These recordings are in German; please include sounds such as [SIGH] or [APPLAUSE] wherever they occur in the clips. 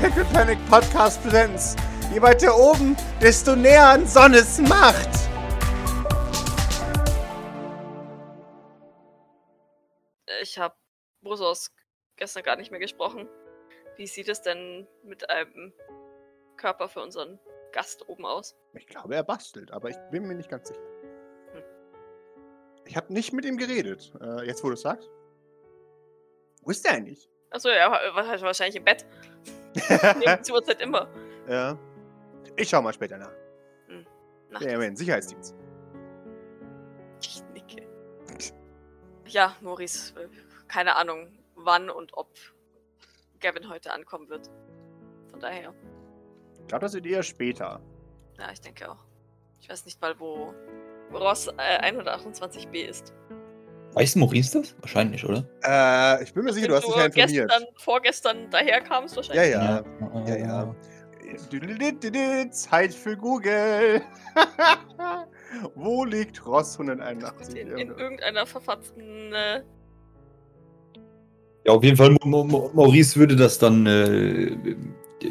Pickle Panic Podcast Präsenz. Je weiter oben, desto näher an Sonnes Macht. Ich habe Bosos gestern gar nicht mehr gesprochen. Wie sieht es denn mit einem Körper für unseren Gast oben aus? Ich glaube, er bastelt, aber ich bin mir nicht ganz sicher. Hm. Ich habe nicht mit ihm geredet. Äh, jetzt, wo du es sagst. Wo ist der eigentlich? Achso, er war wahrscheinlich im Bett. [LAUGHS] Zur Uhrzeit immer. ja. Ich schau mal später nach. Nacht. Ja, Moment, Sicherheitsdienst. Ich nicke. Ja, Maurice, äh, keine Ahnung, wann und ob Gavin heute ankommen wird. Von daher, Ich glaube, das wird eher später. ja, ich denke auch. Ich weiß nicht mal, wo Ross äh, 128b ist. Weiß Maurice das? Wahrscheinlich, oder? Äh, ich bin mir sicher, du hast dich ja informiert. gestern, vorgestern daherkamst wahrscheinlich. Ja, ja. Ja, ja. Düdelidididid, Zeit für Google. [LAUGHS] Wo liegt Ross 181? In, in irgendeiner verfatzten. Äh, Ja, auf jeden Fall, Maurice würde das dann äh,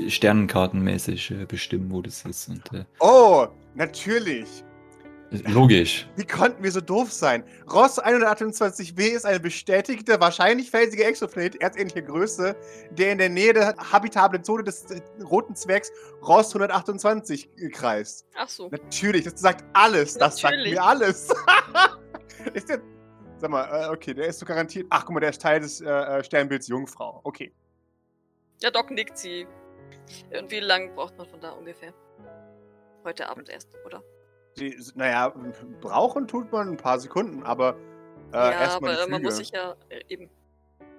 sternenkartenmäßig äh, bestimmen, wo das ist. Und, äh, oh, natürlich. Logisch. [LAUGHS] Wie konnten wir so doof sein? Ross 128b ist eine bestätigte, wahrscheinlich felsige Exoplanet erzähnliche Größe, der in der Nähe der habitablen Zone des äh, roten Zwergs Ross 128 kreist. ach so. Natürlich, das sagt alles. Das Natürlich. sagt mir alles. [LAUGHS] ist der. Sag mal, äh, okay, der ist so garantiert. Ach, guck mal, der ist Teil des äh, äh, Sternbilds Jungfrau. Okay. Ja, Doc nickt sie. Und wie lange braucht man von da ungefähr? Heute Abend erst, oder? Die, naja, brauchen tut man ein paar Sekunden, aber äh, ja, erstmal aber man muss sich ja äh, eben.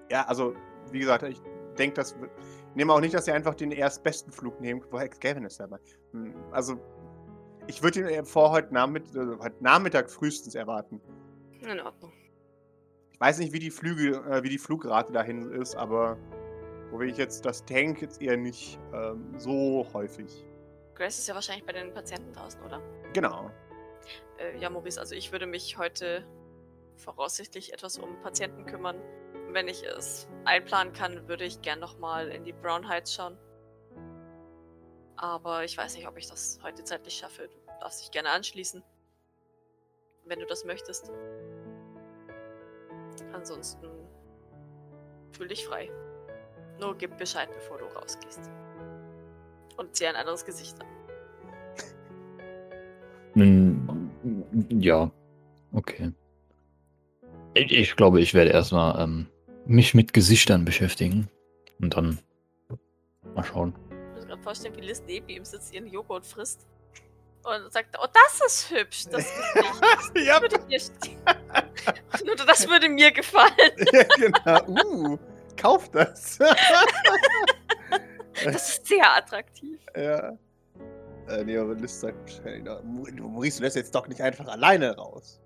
Ja, also, wie gesagt, ich denke, dass. Ich nehme auch nicht, dass sie einfach den erstbesten Flug nehmen. Woher Gavin ist dabei? Hm, Also, ich würde ihn äh, vor heute Nachmittag, äh, heute Nachmittag frühestens erwarten. In Ordnung. Ich weiß nicht, wie die Flüge, äh, wie die Flugrate dahin ist, aber wo ich jetzt das denke, jetzt eher nicht ähm, so häufig. Grace ist ja wahrscheinlich bei den Patienten draußen, oder? Genau. Äh, ja, Maurice, also ich würde mich heute voraussichtlich etwas um Patienten kümmern. Wenn ich es einplanen kann, würde ich gern nochmal in die Brown Heights schauen. Aber ich weiß nicht, ob ich das heute zeitlich schaffe. Du darfst dich gerne anschließen. Wenn du das möchtest. Ansonsten fühl dich frei. Nur gib Bescheid, bevor du rausgehst. Und zieh ein anderes Gesicht an. Nun, ja, okay. Ich, ich glaube, ich werde erstmal ähm, mich mit Gesichtern beschäftigen. Und dann mal schauen. Ich muss gerade vorstellen, wie Liz neben ihm sitzt, ihren Joghurt frisst. Und sagt, oh, das ist hübsch, das Gesicht. [LAUGHS] Das ja, würde mir stehen. [LAUGHS] Nur das würde mir gefallen. [LAUGHS] ja, genau. Uh, kauf das. Das ist sehr attraktiv. ja. Äh, nee, aber Liz sagt wahrscheinlich, noch, "Mu- du, Maurice, du lässt jetzt doch nicht einfach alleine raus.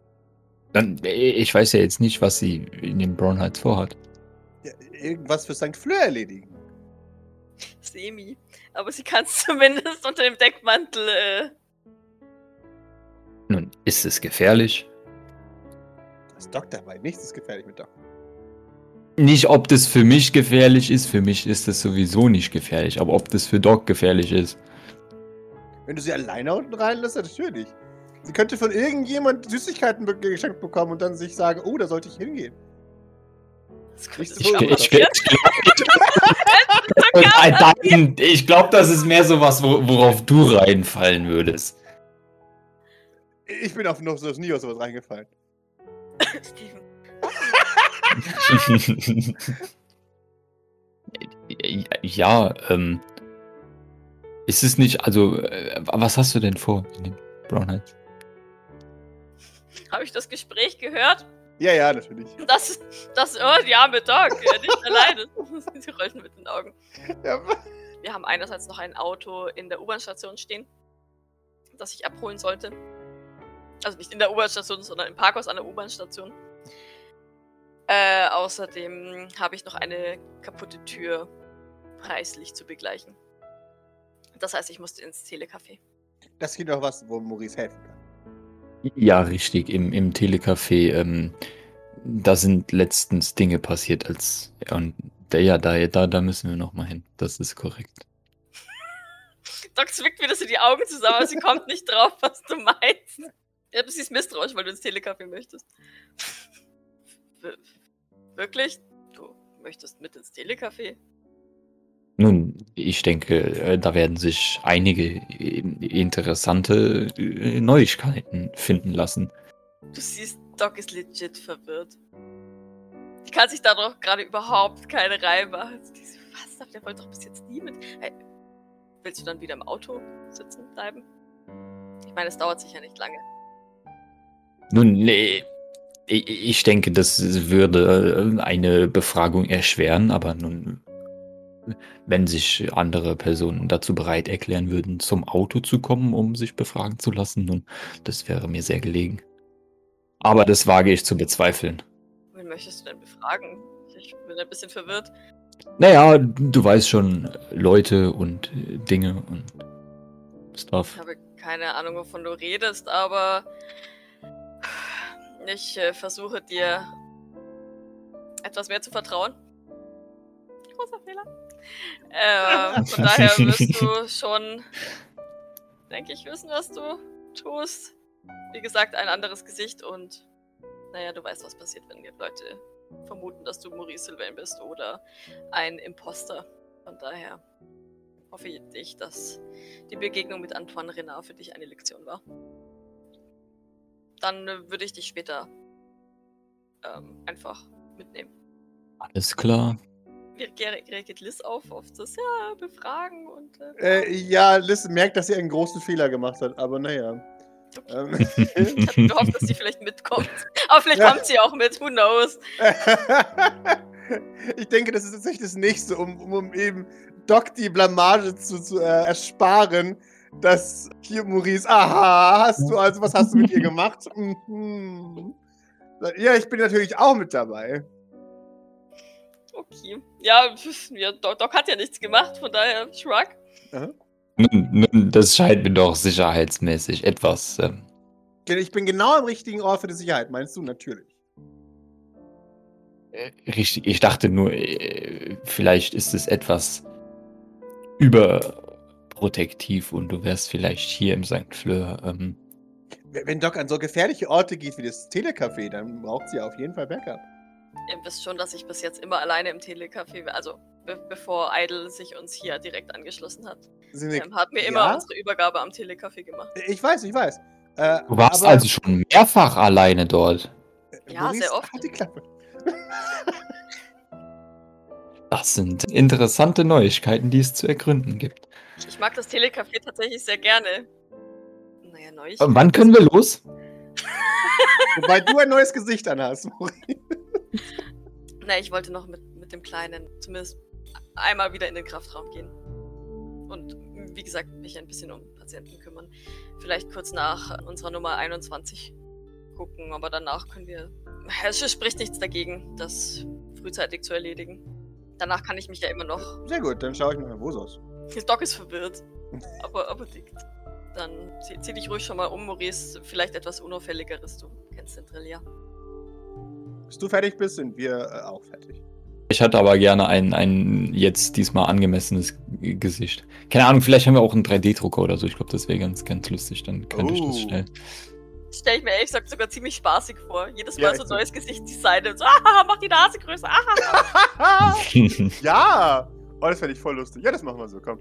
Dann, äh, ich weiß ja jetzt nicht, was sie in den Brown Heights vorhat. Ja, irgendwas für St. Fleur erledigen. Semi. Aber sie kann es [LAUGHS] zumindest unter dem Deckmantel. Äh, Nun, ist es gefährlich? Das Doc dabei, nichts ist gefährlich mit Doc. Nicht, ob das für mich gefährlich ist. Für mich ist das sowieso nicht gefährlich. Aber ob das für Doc gefährlich ist. Wenn du sie alleine unten reinlässt, natürlich. Sie könnte von irgendjemand Süßigkeiten geschenkt bekommen und dann sich sagen, oh, da sollte ich hingehen. das so- Ich, passieren. ich, ich, ich glaube, [LAUGHS] das ist mehr sowas, wo, worauf du reinfallen würdest. Ich bin auf noch so nie auf sowas reingefallen. Steven. [LAUGHS] ja, ähm. Ist es nicht, also, äh, was hast du denn vor in den Brown Heights? Habe ich das Gespräch gehört? Ja, ja, natürlich. Das, das, oh, die arme Dog, nicht [LAUGHS] alleine. Sie rollen mit den Augen. Ja, Wir haben einerseits noch ein Auto in der U-Bahn-Station stehen, das ich abholen sollte. Also nicht in der U-Bahn-Station, sondern im Parkhaus an der U-Bahn-Station. Äh, außerdem habe ich noch eine kaputte Tür preislich zu begleichen. Das heißt, ich musste ins Telecafé. das geht doch was, wo Maurice helfen kann. Ja, richtig, im, im Telecafé. Ähm, da sind letztens Dinge passiert, als. Ja, und der, ja, da, da, da müssen wir nochmal hin. Das ist korrekt. [LAUGHS] Doc zwickt wieder so die Augen zusammen, aber sie kommt nicht drauf, was du meinst. Ja, du siehst misstrauisch, weil du ins Telecafé möchtest. [LAUGHS] Wir wirklich? Du möchtest mit ins Telecafé? Nun, ich denke, äh, da werden sich einige äh, interessante äh, Neuigkeiten finden lassen. Du siehst, Doc ist legit verwirrt. Die kann sich da doch gerade überhaupt keine Reihe machen. Was? Der wollte doch bis jetzt nie mit. Hey, willst du dann wieder im Auto sitzen bleiben? Ich meine, es dauert sicher nicht lange. Nun, nee. Ich denke, das würde eine Befragung erschweren, aber nun, wenn sich andere Personen dazu bereit erklären würden, zum Auto zu kommen, um sich befragen zu lassen, nun, das wäre mir sehr gelegen. Aber das wage ich zu bezweifeln. Wen möchtest du denn befragen? Ich bin ein bisschen verwirrt. Naja, du weißt schon, Leute und Dinge und Stuff. Ich habe keine Ahnung, wovon du redest, aber ich äh, versuche dir etwas mehr zu vertrauen. Großer Fehler. Äh, [LAUGHS] von daher wirst du [LAUGHS] schon, denke ich, wissen, was du tust. Wie gesagt, ein anderes Gesicht und naja, du weißt, was passiert, wenn die Leute vermuten, dass du Maurice Sylvain bist oder ein Imposter. Von daher hoffe ich, dass die Begegnung mit Antoine Renard für dich eine Lektion war. Dann würde ich dich später ähm, einfach mitnehmen. Alles klar. Wie reagiert Liz auf, auf das ja, Befragen und. Äh, äh, ja, Liz merkt, dass sie einen großen Fehler gemacht hat, aber naja. Ähm. [LAUGHS] ich habe gehofft, dass sie vielleicht mitkommt. Aber vielleicht ja. kommt sie auch mit, who knows. [LAUGHS] ich denke, das ist tatsächlich das Nächste, um, um eben Doc die Blamage zu, zu äh, ersparen, dass hier Maurice, aha, hast du also, was hast du mit ihr [LAUGHS] gemacht? Mhm. Ja, ich bin natürlich auch mit dabei. Okay. Ja, ja Doc, Doc, hat ja nichts gemacht, von daher Shrug. Nun, nun, das scheint mir doch sicherheitsmäßig etwas. Ähm ich bin genau am richtigen Ort für die Sicherheit, meinst du? Natürlich. Äh, richtig, ich dachte nur, äh, vielleicht ist es etwas überprotektiv und du wärst vielleicht hier im St. Fleur. Ähm Wenn Doc an so gefährliche Orte geht wie das Telecafé, dann braucht sie auf jeden Fall Backup. Ihr wisst schon, dass ich bis jetzt immer alleine im Telecafé, also be bevor Idle sich uns hier direkt angeschlossen hat. Ähm, hat mir immer ja? unsere Übergabe am Telecafé gemacht. Ich weiß, ich weiß. Äh, du warst also schon mehrfach alleine dort. Ja, Maurice, sehr oft. Halt die Klappe. [LAUGHS] das sind interessante Neuigkeiten, die es zu ergründen gibt. Ich mag das Telecafé tatsächlich sehr gerne. Naja, Neuigkeiten. Wann können wir los? [LAUGHS] Wobei du ein neues Gesicht anhast, Maurice. [LAUGHS] Na, ich wollte noch mit, mit dem Kleinen zumindest einmal wieder in den Kraftraum gehen. Und wie gesagt, mich ein bisschen um Patienten kümmern. Vielleicht kurz nach unserer Nummer 21 gucken, aber danach können wir. Es spricht nichts dagegen, das frühzeitig zu erledigen. Danach kann ich mich ja immer noch. Sehr gut, dann schaue ich mal wo aus. Doc ist verwirrt. aber, aber dickt. Dann zieh, zieh, dich ruhig schon mal um, Maurice. Vielleicht etwas Unauffälligeres. Du kennst den Drill, ja. Bis du fertig bist, sind wir äh, auch fertig. Ich hatte aber gerne ein, ein jetzt diesmal angemessenes Gesicht. Keine Ahnung, vielleicht haben wir auch einen 3D-Drucker oder so. Ich glaube, das wäre ganz, ganz lustig. Dann könnte oh. ich das oh. stellen. Stelle ich mir ehrlich gesagt sogar ziemlich spaßig vor. Jedes Mal ja, so ein neues Gesicht designen. So, ah, mach die Nase größer. Ah. [LAUGHS] ja! Oh, das fände ich voll lustig. Ja, das machen wir so, komm.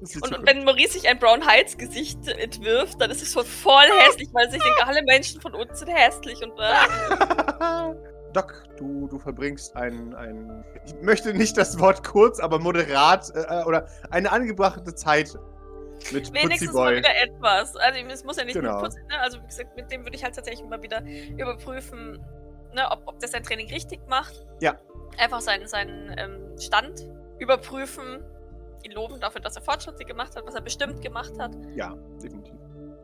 Und, und wenn Maurice sich ein Brown Heights Gesicht entwirft, dann ist es so voll hässlich, weil sich denken, alle Menschen von uns sind hässlich und. Äh. [LAUGHS] [LAUGHS] Doc, du, du verbringst ein, ein. Ich möchte nicht das Wort kurz, aber moderat äh, äh oder eine angebrachte Zeit mit Wenigstens mal wieder etwas. Also es muss ja nicht genau. Putzi, ne? Also wie gesagt, mit dem würde ich halt tatsächlich mal wieder überprüfen, ne, ob, ob der sein Training richtig macht. Ja. Einfach seinen, seinen ähm, Stand überprüfen, ihn loben dafür, dass er Fortschritte gemacht hat, was er bestimmt gemacht hat. Ja, definitiv.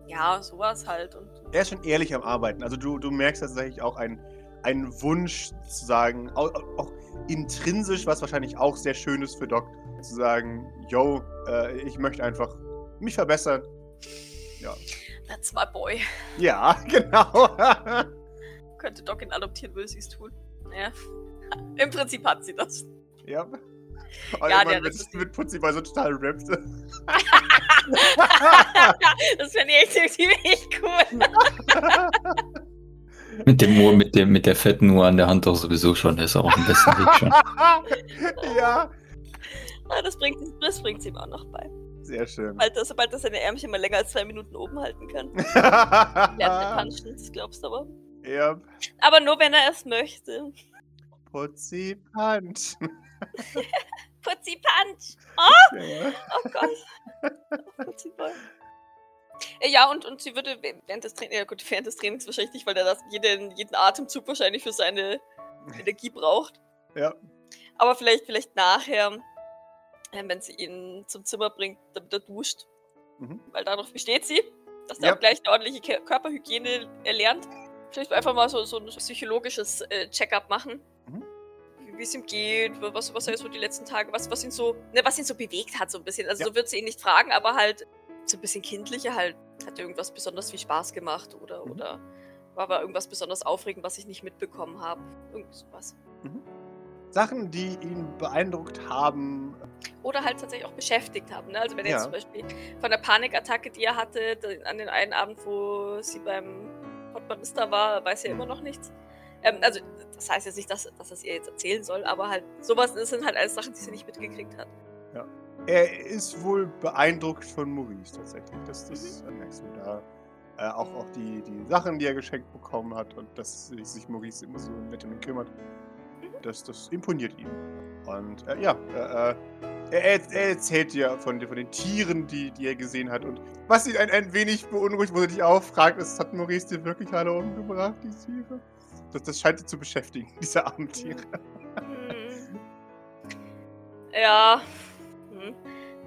Ja, sowas halt. Und er ist schon ehrlich am Arbeiten. Also du, du merkst tatsächlich auch ein ein Wunsch zu sagen, auch, auch, intrinsisch, was wahrscheinlich auch sehr schön ist für Doc, zu sagen, yo, äh, ich möchte einfach mich verbessern. Ja. That's my boy. Ja, [LAUGHS] genau. Könnte Doc ihn adoptieren, würde sie es tun. Ja. Im Prinzip hat sie das. Ja. [LAUGHS] Oh, Ja, der- mit, mit Putzi bei so total rappt. [LAUGHS] das fände ich echt ziemlich cool. Mit dem Uhr, mit, dem, mit der fetten Uhr an der Hand doch sowieso schon. Der ist auch dem besten Weg schon. [LAUGHS] ja, Ah, Das bringt das bringt's ihm auch noch bei. sehr schön. Sobald er, sobald er seine Ärmchen mal länger als zwei Minuten oben halten kann. [LAUGHS] Lernt er punchen, das glaubst du aber. ja, Aber nur, wenn er es möchte. Putzi Punch. [LAUGHS] Putzi Punch! Ja. Oh Gott. Oh, Putzi Boy. Ja, und, und sie würde während des Trainings, ja gut, während des Trainings wahrscheinlich nicht, weil er das jeden, jeden Atemzug wahrscheinlich für seine [LAUGHS] Energie braucht. Ja. Aber vielleicht, vielleicht nachher, äh, wenn sie ihn zum Zimmer bringt, damit er duscht. Mhm. Weil darauf besteht sie, dass er Ja. auch gleich eine ordentliche Körperhygiene erlernt. Vielleicht einfach mal so, so ein psychologisches äh, Check-up machen. Mhm. Wie- Wie es ihm geht, was, was er so die letzten Tage, was, was ihn so, ne, was ihn so bewegt hat, so ein bisschen. Also Ja. so wird sie ihn nicht fragen, aber halt so ein bisschen kindlicher halt. Hat irgendwas besonders viel Spaß gemacht oder, Mhm. oder war aber irgendwas besonders aufregend, was ich nicht mitbekommen habe. Irgend sowas. Sachen, die ihn beeindruckt haben. Oder halt tatsächlich auch beschäftigt haben. Ne? Also wenn er jetzt Ja. zum Beispiel von der Panikattacke, die er hatte, an den einen Abend, wo sie beim Hotmanista war, weiß er immer noch nichts. Ähm, also das heißt jetzt nicht, dass, dass er es ihr jetzt erzählen soll, aber halt sowas das sind halt alles Sachen, die sie nicht mitgekriegt hat. Er ist wohl beeindruckt von Maurice tatsächlich. Das, das Mhm. merkst du da. Äh, auch, auch die, die Sachen, die er geschenkt bekommen hat und dass sich Maurice immer so nett um ihn kümmert. Mhm. Das, das imponiert ihm. Und äh, ja, äh, äh, er, er, er erzählt dir von, den- von den Tieren, die, die er gesehen hat. Und was ihn ein, ein wenig beunruhigt, wo er dich auch fragt, ist, hat Maurice dir wirklich alle umgebracht, die Tiere? Das, das scheint ihn zu beschäftigen, [LAUGHS] diese armen Tiere. Hm. Ja.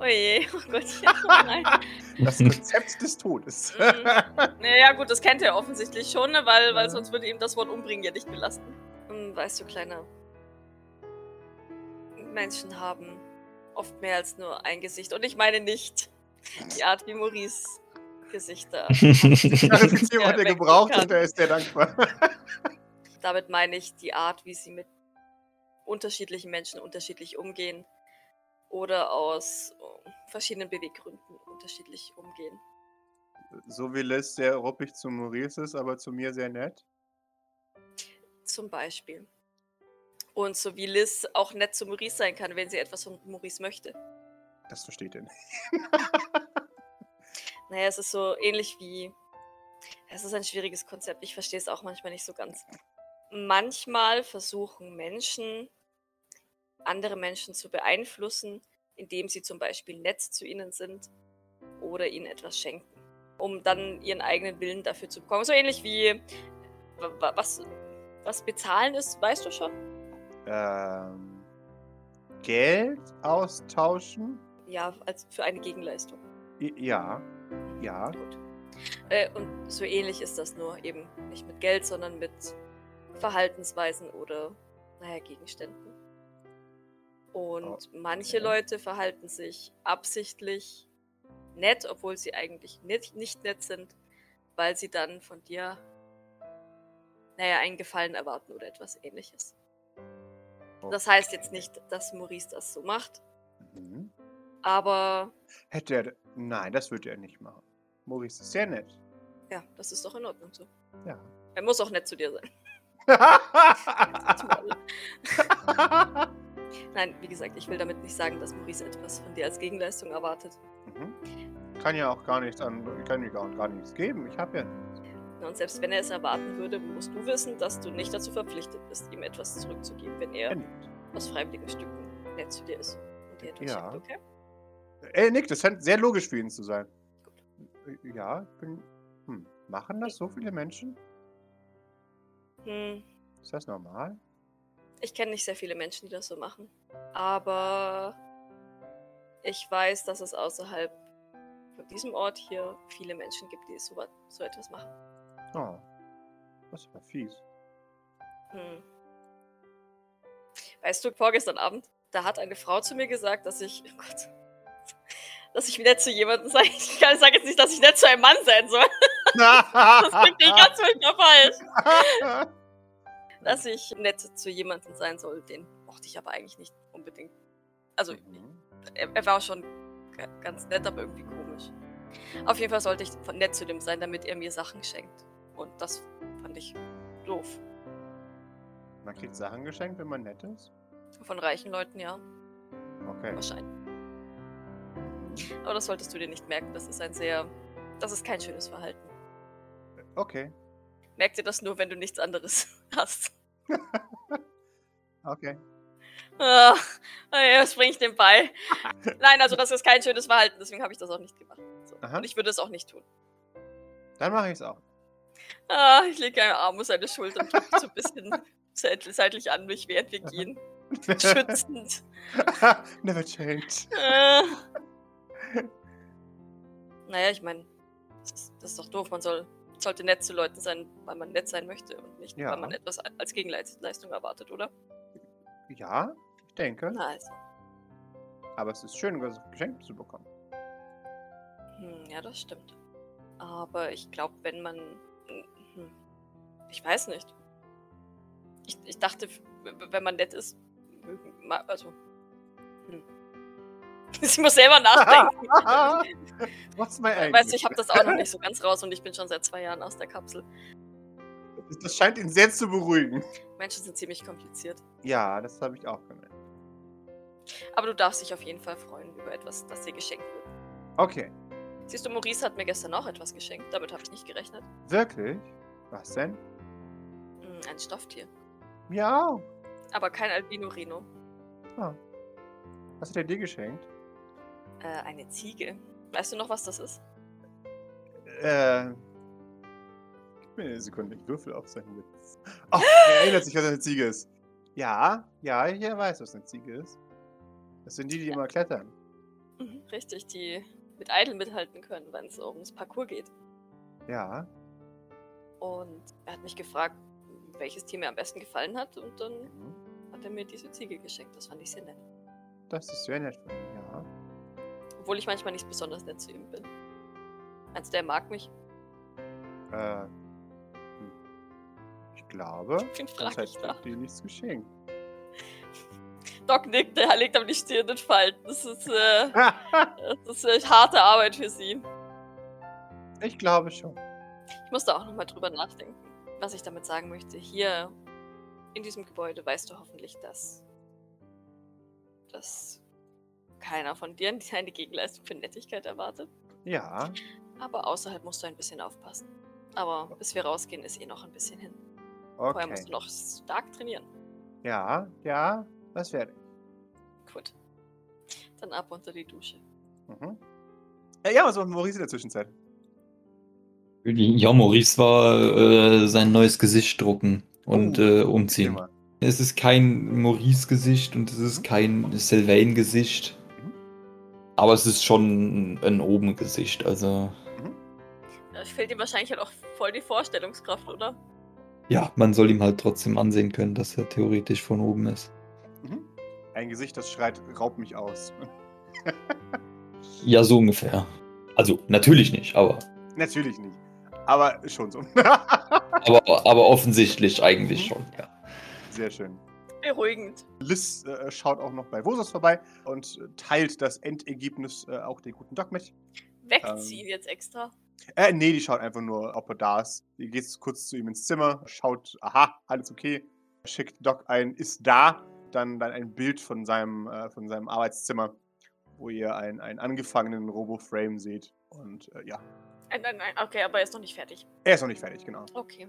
Hm. Oh je, [LAUGHS] oh Gottchen. [LAUGHS] Oh. Das Konzept des Todes. [LAUGHS] Mhm. Naja, gut, das kennt er offensichtlich schon, ne? weil, weil sonst würde ihm das Wort umbringen ja nicht belasten. Hm, Weißt du, Kleiner. Menschen haben oft mehr als nur ein Gesicht. Und ich meine nicht die Art, wie Maurice Gesichter. Verifizierung hat er gebraucht und er ist sehr dankbar. Damit meine ich die Art, wie sie mit unterschiedlichen Menschen unterschiedlich umgehen. Oder aus äh, verschiedenen Beweggründen unterschiedlich umgehen. So wie Liz sehr ruppig zu Maurice ist, aber zu mir sehr nett. Zum Beispiel. Und so wie Liz auch nett zu Maurice sein kann, wenn sie etwas von Maurice möchte. Das versteht er nicht. [LAUGHS] [LAUGHS] Naja, es ist so ähnlich wie. Es ist ein schwieriges Konzept. Ich verstehe es auch manchmal nicht so ganz. Manchmal versuchen Menschen, andere Menschen zu beeinflussen, indem sie zum Beispiel nett zu ihnen sind oder ihnen etwas schenken, um dann ihren eigenen Willen dafür zu bekommen. So ähnlich wie. wa- wa- Was, was bezahlen ist, weißt du schon? Ähm, Geld austauschen? Ja, als für eine Gegenleistung. Ja, ja. Gut. Äh, und so ähnlich ist das nur eben nicht mit Geld, sondern mit Verhaltensweisen oder, naja, Gegenständen. Und Oh, manche okay. Leute verhalten sich absichtlich nett, obwohl sie eigentlich nicht, nicht nett sind, weil sie dann von dir, naja, einen Gefallen erwarten oder etwas ähnliches. Das heißt jetzt nicht, dass Maurice das so macht, Mhm. aber Hätte er. Nein, das würde er nicht machen. Maurice ist sehr nett. ja, das ist doch in Ordnung so. Ja. Er muss auch nett zu dir sein. [LAUGHS] [LAUGHS] Nein, wie gesagt, ich will damit nicht sagen, dass Maurice etwas von dir als Gegenleistung erwartet. Mhm. Kann ja auch gar nichts an. Kann mir gar, gar nichts geben. Ich habe ja nichts. Und selbst wenn er es erwarten würde, musst du wissen, dass du nicht dazu verpflichtet bist, ihm etwas zurückzugeben, wenn er Er nickt. aus freiwilligen Stücken nett zu dir ist und dir etwas Ja. schenkt, okay? Er nickt. Das scheint sehr logisch für ihn zu sein. Ja, ich bin. Hm. Machen das so viele Menschen? Hm, Ist das normal? Ich kenne nicht sehr viele Menschen, die das so machen. Aber ich weiß, dass es außerhalb von diesem Ort hier viele Menschen gibt, die so, so etwas machen. Oh. Das ist aber fies. Hm. Weißt du, vorgestern Abend, da hat eine Frau zu mir gesagt, dass ich, oh Gott, dass ich nett zu jemandem sei. [LAUGHS] Ich sage jetzt nicht, dass ich nett zu einem Mann sein soll. [LAUGHS] Das klingt nicht ganz furchtbar falsch. [LAUGHS] Dass ich nett zu jemandem sein soll, den mochte ich aber eigentlich nicht unbedingt. Also, Mhm. er, er war schon ga- ganz nett, aber irgendwie komisch. Auf jeden Fall sollte ich nett zu dem sein, damit er mir Sachen schenkt. Und das fand ich doof. Man kriegt Sachen geschenkt, wenn man nett ist? Von reichen Leuten, ja, Okay. wahrscheinlich. Aber das solltest du dir nicht merken. Das ist ein sehr. Das ist kein schönes Verhalten. Okay. Merk dir das nur, wenn du nichts anderes [LAUGHS] hast. Okay. Ah, ja, das bringe ich dem bei. [LAUGHS] Nein, also das ist kein schönes Verhalten, deswegen habe ich das auch nicht gemacht. So. Und ich würde es auch nicht tun. Dann mache ich es auch. Ah, ich lege einen Arm auf seine Schulter und drücke so ein bisschen [LAUGHS] seit- seitlich an mich, während wir gehen. Schützend. Never change. Äh. Naja, ich meine, das das ist doch doof. Man soll, sollte nett zu Leuten sein, weil man nett sein möchte und nicht, Ja. weil man etwas als Gegenleistung erwartet, oder? Ja, ich denke. Na also. Aber es ist schön, was geschenkt zu bekommen. Hm, ja, das stimmt. Aber ich glaube, wenn man. Hm, ich weiß nicht. Ich, ich dachte, wenn man nett ist, Also. Hm. [LAUGHS] Ich muss selber nachdenken. [LAUGHS] What's my angle? weißt du, ich habe das auch noch nicht so ganz raus und ich bin schon seit zwei Jahren aus der Kapsel. Das scheint ihn sehr zu beruhigen. Menschen sind ziemlich kompliziert. Ja, das habe ich auch gemerkt. Aber du darfst dich auf jeden Fall freuen über etwas, das dir geschenkt wird. Okay. Siehst du, Maurice hat mir gestern auch etwas geschenkt. Damit habe ich nicht gerechnet. Wirklich? Was denn? Hm, ein Stofftier. Ja. Aber kein Albino-Rino. Was hat er dir geschenkt? Äh, eine Ziege. Weißt du noch, was das ist? Äh. Gib mir eine Sekunde, ich würfel auf seinen Witz. Oh, er erinnert sich, was eine Ziege ist. Ja, ja, ich weiß, was eine Ziege ist. Das sind die, die immer klettern. Mhm, richtig, die mit Idle mithalten können, wenn es ums Parcours geht. Ja. Und er hat mich gefragt, welches Tier mir am besten gefallen hat. Und dann Mhm. hat er mir diese Ziege geschenkt. Das fand ich sehr nett. Das ist sehr nett von ihm, ja. Obwohl ich manchmal nicht besonders nett zu ihm bin. Meinst du, er mag mich? Äh. hm. Ich glaube, das frag ich hat da? dir nichts geschenkt. [LAUGHS] Doc nickt, der legt aber die Stirn in Falten. Das ist, äh, [LAUGHS] das ist harte Arbeit für sie. ich glaube schon. Ich musste auch nochmal drüber nachdenken, was ich damit sagen möchte. Hier in diesem Gebäude weißt du hoffentlich, dass, dass keiner von dir eine Gegenleistung für Nettigkeit erwartet. Ja. Aber außerhalb musst du ein bisschen aufpassen. Aber bis wir rausgehen, ist eh noch ein bisschen hin. Vorher musst Okay. du noch stark trainieren. Ja, ja, das werde ich. Gut. Dann ab unter die Dusche. Mhm. Äh, ja, was macht Maurice in der Zwischenzeit? Ja, Maurice war äh, sein neues Gesicht drucken und Oh, äh, umziehen. Es ist kein Maurice-Gesicht und es ist kein Sylvain-Gesicht. Aber es ist schon ein Oben-Gesicht. Also, Da fehlt ihm wahrscheinlich halt auch voll die Vorstellungskraft, oder? ja, man soll ihm halt trotzdem ansehen können, dass er theoretisch von oben ist. Mhm. Ein Gesicht, das schreit, raub mich aus. Ja, so ungefähr. Also, natürlich nicht, aber, Natürlich nicht. Aber schon so. aber, aber offensichtlich eigentlich Mhm. schon, ja. Sehr schön. Beruhigend. Liz äh, schaut auch noch bei Vosos vorbei und äh, teilt das Endergebnis äh, auch den guten Doc mit. Wegziehen jetzt extra. Äh, nee, die schaut einfach nur, ob er da ist. Die geht kurz zu ihm ins Zimmer, schaut, aha, alles okay. Schickt Doc ein, ist da. Dann, dann ein Bild von seinem, äh, von seinem Arbeitszimmer, wo ihr einen, einen angefangenen Robo-Frame seht. Und äh, ja, Nein, nein, nein. Okay, aber er ist noch nicht fertig. er ist noch nicht fertig, genau. Okay.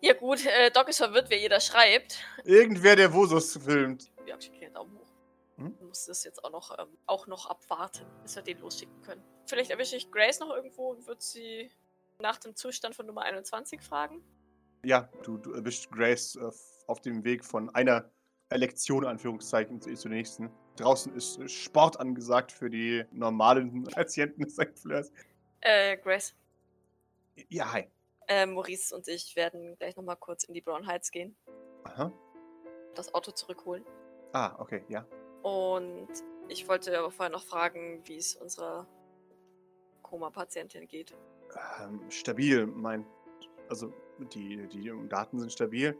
Ja gut, äh, Doc ist verwirrt, wer jeder schreibt. Irgendwer, der Vosos filmt. Ja, ich kriege einen Daumen hoch. Mhm. Du musst das jetzt auch noch, ähm, auch noch abwarten, bis wir den losschicken können. Vielleicht erwische ich Grace noch irgendwo und würde sie nach dem Zustand von Nummer 21 fragen. Ja, du, du erwischst Grace äh, auf dem Weg von einer Lektion, Anführungszeichen, zu, zur nächsten. Draußen ist äh, Sport angesagt für die normalen [LAUGHS] Patienten des St. Fleurs. Äh, Grace. Ja, hi. Äh, Maurice und ich werden gleich nochmal kurz in die Brown Heights gehen, Aha. das Auto zurückholen. Ah, okay, ja. Und ich wollte aber vorher noch fragen, wie es unserer Koma-Patientin geht. Ähm, stabil, mein. Also, die, die Daten sind stabil.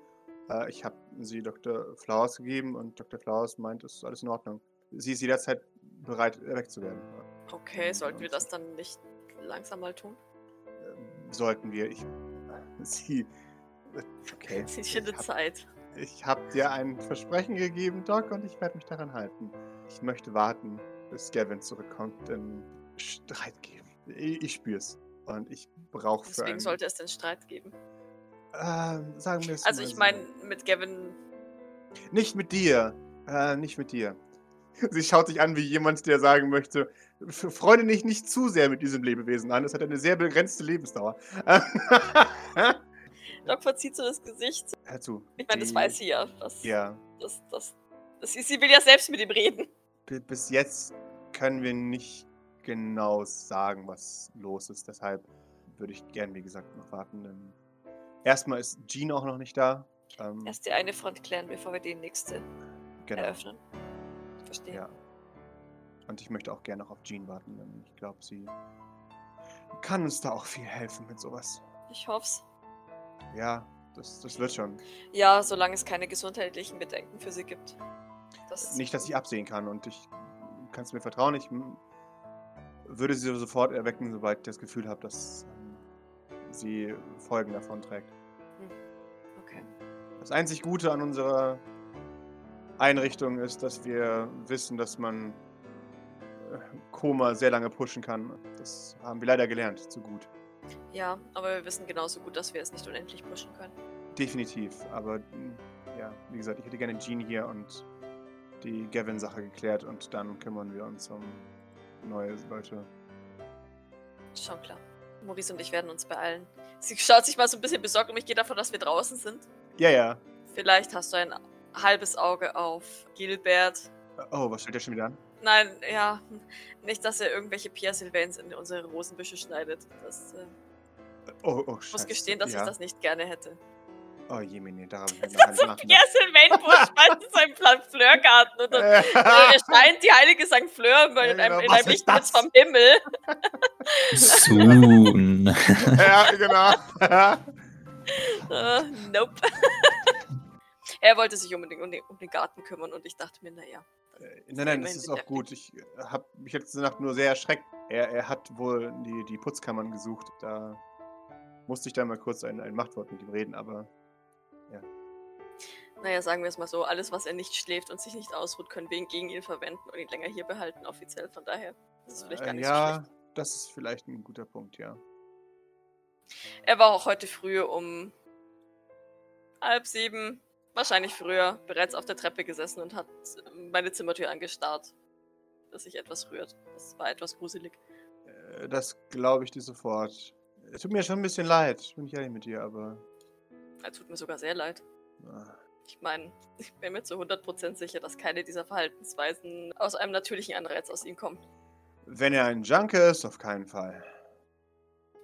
Äh, ich habe sie Dr. Flowers gegeben und Dr. Flowers meint, es ist alles in Ordnung. sie ist jederzeit bereit, wegzuwerden. Okay, sollten wir das dann nicht langsam mal tun? Sollten wir. Ich. Sie. Okay. [LAUGHS] Ich hab- Zeit. Ich habe dir ein Versprechen gegeben, Doc, und ich werde mich daran halten. Ich möchte warten, bis Gavin zurückkommt, denn Streit geben. Ich, ich spür's. Und ich brauche für Deswegen einen, sollte es den Streit geben. Ähm, sagen wir es Also mal ich meine, mit Gavin. Nicht mit dir. Äh, nicht mit dir. Sie schaut sich an wie jemand, der sagen möchte, "F- freunde dich nicht zu sehr mit diesem Lebewesen an. Es hat eine sehr begrenzte Lebensdauer. [LAUGHS] [LAUGHS] Doc verzieht so das Gesicht. Hör zu. Ich meine, das weiß sie ja. Das, Ja. Das, das, das, sie will ja selbst mit ihm reden. bi- Bis jetzt können wir nicht genau sagen, was los ist. Deshalb würde ich gern, wie gesagt, noch warten. Erstmal ist Jean auch noch nicht da. Ähm, Erst die eine Front klären, bevor wir die nächste genau. eröffnen. Verstehe. Ja. Und ich möchte auch gerne noch auf Jean warten, denn ich glaube, sie kann uns da auch viel helfen mit sowas. Ich hoff's. Ja, das, das wird schon. Ja, solange es keine gesundheitlichen Bedenken für sie gibt. Das Nicht, dass ich absehen kann und ich kann es mir vertrauen. Ich würde sie sofort erwecken, sobald ich das Gefühl habe, dass ähm, sie Folgen davon trägt. Okay. Das einzig Gute an unserer Einrichtung ist, dass wir wissen, dass man äh, Koma sehr lange pushen kann. Das haben wir leider gelernt, zu gut. Ja, aber wir wissen genauso gut, dass wir es nicht unendlich pushen können. Definitiv. Aber mm, ja, wie gesagt, ich hätte gerne Jean hier und die Gavin-Sache geklärt und dann kümmern wir uns um neue Leute. Schon klar. Maurice und ich werden uns beeilen. Sie schaut sich mal so ein bisschen besorgt um. Ich gehe davon, dass wir draußen sind. Ja, ja. Vielleicht hast du ein halbes Auge auf Gilbert. Oh, was stellt der schon wieder an? Nein, ja. Nicht, dass er irgendwelche Pia Sylvains in unsere Rosenbüsche schneidet. Das äh, Oh, oh, ich scheiße. muss gestehen, dass ja. ich das nicht gerne hätte. Oh, Jemine, daran habe ich Das noch ist so gar nicht Pia Sylvain-Busch, [LAUGHS] weißt du, so ein Plan Fleurgarten. Und dann äh, [LAUGHS] erscheint die heilige St. Fleur in einem, genau. in Was einem Lichtblitz vom Himmel. Soon. [LAUGHS] ja, genau. Äh, nope. Er wollte sich unbedingt um den, um den Garten kümmern und ich dachte mir, naja. Äh, nein, nein, das ist auch gut. Ich habe mich letzte Nacht nur sehr erschreckt. Er, er hat wohl die, die Putzkammern gesucht. Da musste ich dann mal kurz ein, ein Machtwort mit ihm reden, aber Naja, sagen wir es mal so, alles, was er nicht schläft und sich nicht ausruht, können wir ihn gegen ihn verwenden und ihn länger hier behalten, offiziell. Von daher ist es vielleicht gar äh, nicht so ja, das ist vielleicht ein guter Punkt, ja. Er war auch heute früh um halb sieben, wahrscheinlich früher, bereits auf der Treppe gesessen und hat meine Zimmertür angestarrt, dass sich etwas rührt. Das war etwas gruselig. Äh, Das glaube ich dir sofort. Es tut mir schon ein bisschen leid, bin ich ehrlich mit dir, aber. Er tut mir sogar sehr leid. ah, Ich meine, ich bin mir zu 100% sicher, dass keine dieser Verhaltensweisen aus einem natürlichen Anreiz aus ihm kommen. Wenn er ein Junker ist, auf keinen Fall.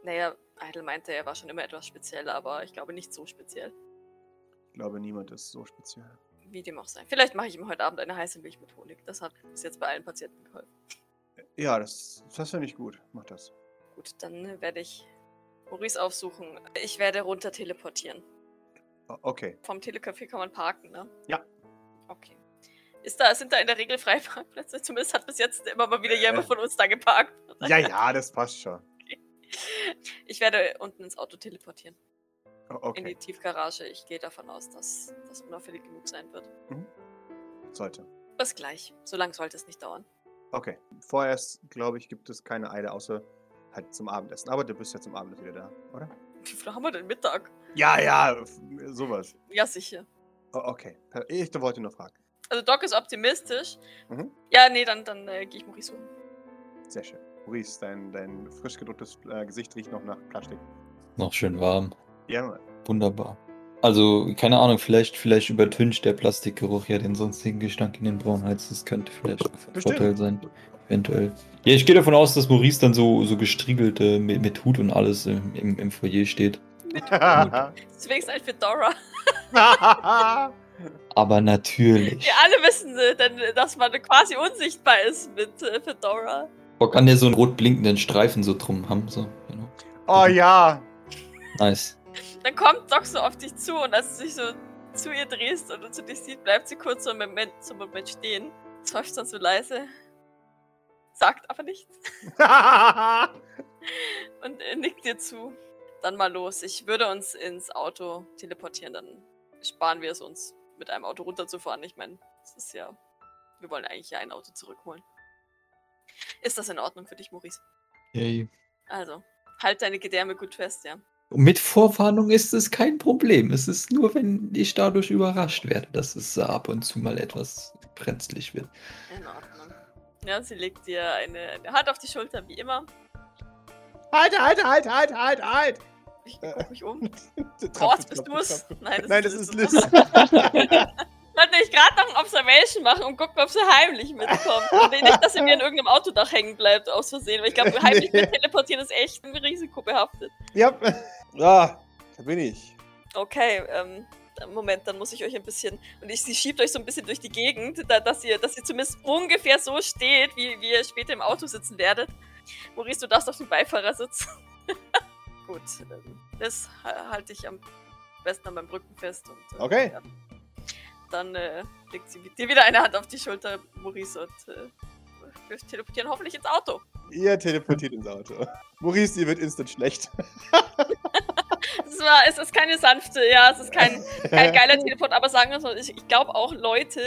Naja, Idle meinte, er war schon immer etwas speziell, aber ich glaube nicht so speziell. Ich glaube, niemand ist so speziell. Wie dem auch sei. Vielleicht mache ich ihm heute Abend eine heiße Milch mit Honig. Das hat bis jetzt bei allen Patienten geholfen. Ja, das, das finde ich gut. Mach das. Gut, dann werde ich Maurice aufsuchen. Ich werde runter teleportieren. Okay. Vom Telecafé kann man parken, ne? Ja. Okay. Ist da, sind da in der Regel freie Parkplätze? [LAUGHS] Zumindest hat bis jetzt immer mal wieder Äh. jemand von uns da geparkt. Ja, ja, das passt schon. [LAUGHS] Ich werde unten ins Auto teleportieren. O- In die Okay. Tiefgarage. Ich gehe davon aus, dass das unauffällig genug sein wird. Sollte. Bis gleich. So lange sollte es nicht dauern. Okay. Vorerst, glaube ich, gibt es keine Eile, außer halt zum Abendessen. Aber du bist ja zum Abendessen wieder da, oder? [LAUGHS] Wie viel haben wir denn Mittag? Ja, ja, sowas. Ja, sicher. O- Okay. Ich wollte nur fragen. Also Doc ist optimistisch. Mhm. Ja, nee, dann, dann äh, gehe ich Maurice suchen. Sehr schön. Maurice, dein, dein frisch gedrucktes äh, Gesicht riecht noch nach Plastik. Noch schön warm. Ja. Wunderbar. Also, keine Ahnung, vielleicht, vielleicht übertüncht der Plastikgeruch ja den sonstigen Gestank in den Braunheiz. Das könnte vielleicht ein Bestimmt. Vorteil sein. Eventuell. Ja, ich gehe davon aus, dass Maurice dann so, so gestriegelt äh, mit, mit Hut und alles im, im, im Foyer steht. [LAUGHS] Deswegen ist halt für Dora. [LAUGHS] Aber natürlich. Wir alle wissen, äh, denn, äh, dass man quasi unsichtbar ist mit äh, Fedora. Bock an der so einen rot blinkenden Streifen so drum haben. So, know. oh ja. Nice. Dann kommt Doc so auf dich zu und als du dich so zu ihr drehst und du zu dich sieht, bleibt sie kurz so einen Moment, so einen Moment stehen. seufzt dann so leise, sagt aber nichts [LAUGHS] und nickt dir zu. Dann mal los. Ich würde uns ins Auto teleportieren, dann sparen wir es uns, mit einem Auto runterzufahren. Ich meine, das ist ja. Wir wollen eigentlich ja ein Auto zurückholen. Ist das in Ordnung für dich, Maurice? Yay. Also, halt deine Gedärme gut fest, ja. Mit Vorwarnung ist es kein Problem. Es ist nur, wenn ich dadurch überrascht werde, dass es ab und zu mal etwas brenzlig wird. In Ordnung. Ja, sie legt dir eine, eine Hand auf die Schulter, wie immer. Halt, halt, halt, halt, halt, halt! Ich guck mich um. [LAUGHS] Horst, bist du's? trapp. Nein, das Nein, ist das ist Liz. [LAUGHS] Wollte ich gerade noch ein Observation machen und gucken, ob sie heimlich mitkommt. Und nicht, dass sie mir in irgendeinem Autodach hängen bleibt, aus Versehen. Weil ich glaube, [LAUGHS] heimlich Nee. mit teleportieren ist echt ein Risiko behaftet. ja. Ja, da bin ich. Okay, ähm, Moment, dann muss ich euch ein bisschen. Und ich, sie schiebt euch so ein bisschen durch die Gegend, da, dass, ihr, dass ihr zumindest ungefähr so steht, wie, wie ihr später im Auto sitzen werdet. Maurice, du darfst auf dem Beifahrersitz. [LAUGHS] Gut, ähm, das ha- halte ich am besten an meinem Rücken fest. Und, äh, Okay. Ja. Dann äh, legt sie dir wieder eine Hand auf die Schulter, Maurice, und äh, wir teleportieren hoffentlich ins Auto. Ihr teleportiert ins Auto. Maurice, dir wird instant schlecht. Es, war, es ist keine sanfte, ja, es ist kein, kein geiler [LAUGHS] Teleport, aber sagen wir es mal, ich, ich glaube auch Leute